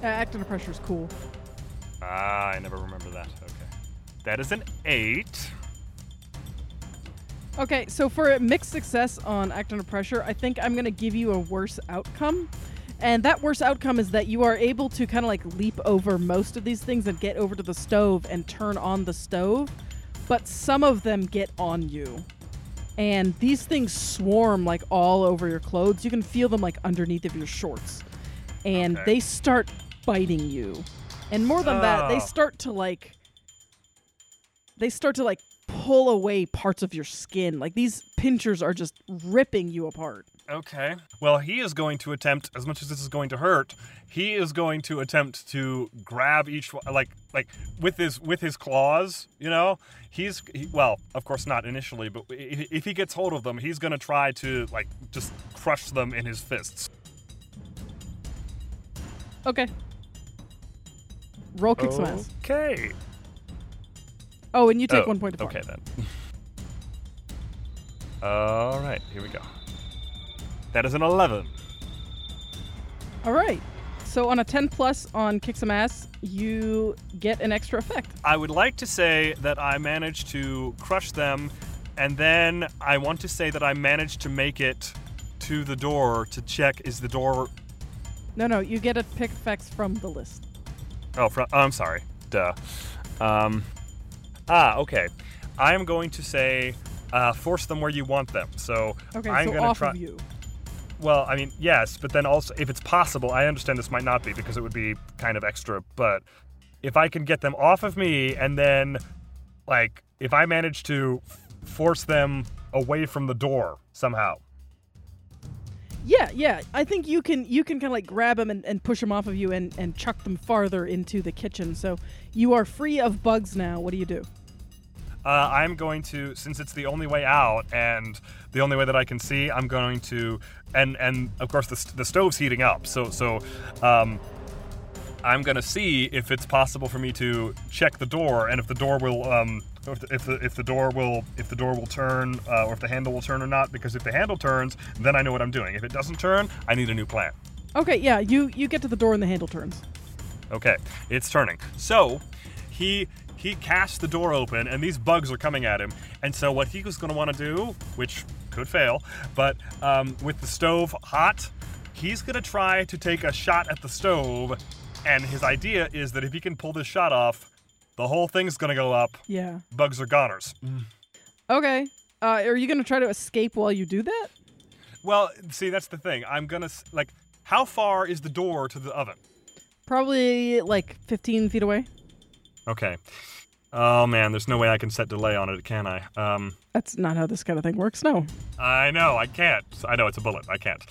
uh, act under pressure is cool. Ah, I never remember that. Okay. That is an eight. Okay, so for a mixed success on act under pressure, I think I'm gonna give you a worse outcome. And that worse outcome is that you are able to kind of like leap over most of these things and get over to the stove and turn on the stove, but some of them get on you. And these things swarm like all over your clothes. You can feel them like underneath of your shorts. And Okay. they start biting you. And more than that, they Oh. start to like they start to like pull away parts of your skin. Like these pinchers are just ripping you apart. Okay. Well, he is going to attempt, as much as this is going to hurt, he is going to attempt to grab each one, like, like with his with his claws. You know, he's he, well, of course not initially, but i- if he gets hold of them, he's going to try to like just crush them in his fists. Okay. Roll kick some ass. Okay. Oh, and you take Oh, one point of. Okay then. All right, here we go. That is an eleven. All right. So on a 10 plus on kick some ass, you get an extra effect. I would like to say that I managed to crush them, and then I want to say that I managed to make it to the door to check is the door. No, no, you get a pick effects from the list. Oh, fr- oh I'm sorry. Duh. Um, ah, okay. I am going to say, uh, force them where you want them. So Okay, I'm so gonna try. of you. Well, I mean, yes, but then also, if it's possible, I understand this might not be because it would be kind of extra, but if I can get them off of me and then, like, if I manage to force them away from the door somehow. Yeah, yeah. I think you can you can kind of like grab them and, and push them off of you and, and chuck them farther into the kitchen. So you are free of bugs now. What do you do? Uh, I'm going to, since it's the only way out and the only way that I can see, I'm going to, and and of course the, st- the stove's heating up, so so, um, I'm gonna see if it's possible for me to check the door and if the door will, um, if the if the, if the door will if the door will turn uh, or if the handle will turn or not. Because if the handle turns, then I know what I'm doing. If it doesn't turn, I need a new plan. Okay, yeah. You you get to the door and the handle turns. Okay, it's turning. So he he casts the door open, and these bugs are coming at him. And so what he was going to want to do, which could fail, but um, with the stove hot, he's going to try to take a shot at the stove. And his idea is that if he can pull this shot off, the whole thing's going to go up. Yeah. Bugs are goners. Okay. Uh, are you gonna try to escape while you do that? Well, see, that's the thing. I'm going to like. How far is the door to the oven? Probably like 15 feet away. Okay. Oh man, there's no way I can set delay on it, can I? Um, That's not how this kind of thing works. No. I know, I can't. I know it's a bullet. I can't.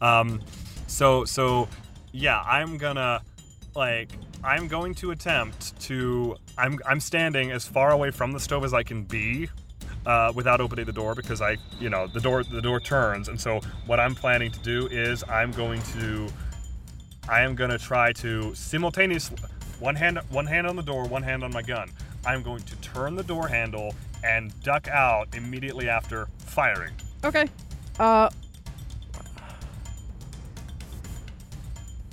Um, so so yeah, I'm gonna like I'm going to attempt to I'm I'm standing as far away from the stove as I can be. Uh, without opening the door because I, you know, the door the door turns, and so what I'm planning to do is I'm going to, I am going to try to simultaneously, one hand one hand on the door, one hand on my gun. I'm going to turn the door handle and duck out immediately after firing. Okay. Uh.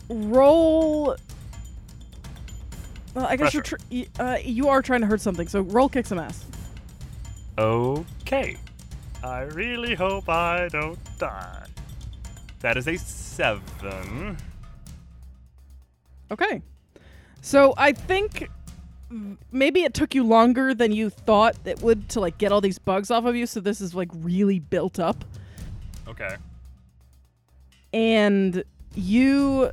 Roll. Well, I guess you're tr- uh, you are trying to hurt something. So roll kick some ass. Okay. I really hope I don't die. That is a seven. Okay. So I think maybe it took you longer than you thought it would to like get all these bugs off of you. So this is like really built up, Okay. and you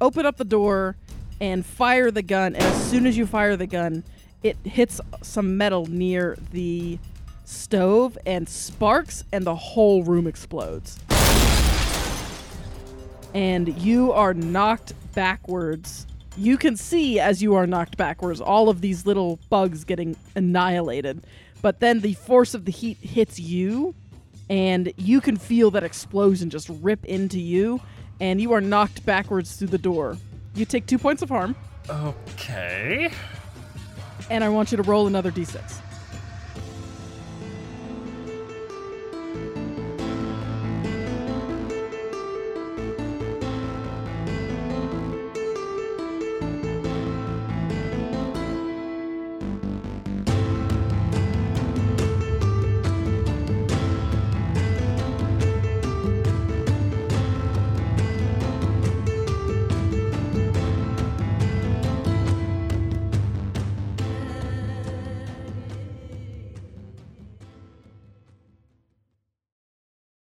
open up the door and fire the gun. And as soon as you fire the gun, it hits some metal near the stove and sparks, and the whole room explodes. And you are knocked backwards. You can see as you are knocked backwards all of these little bugs getting annihilated. But then the force of the heat hits you, and you can feel that explosion just rip into you, and you are knocked backwards through the door. You take two points of harm, Okay. and I want you to roll another d6.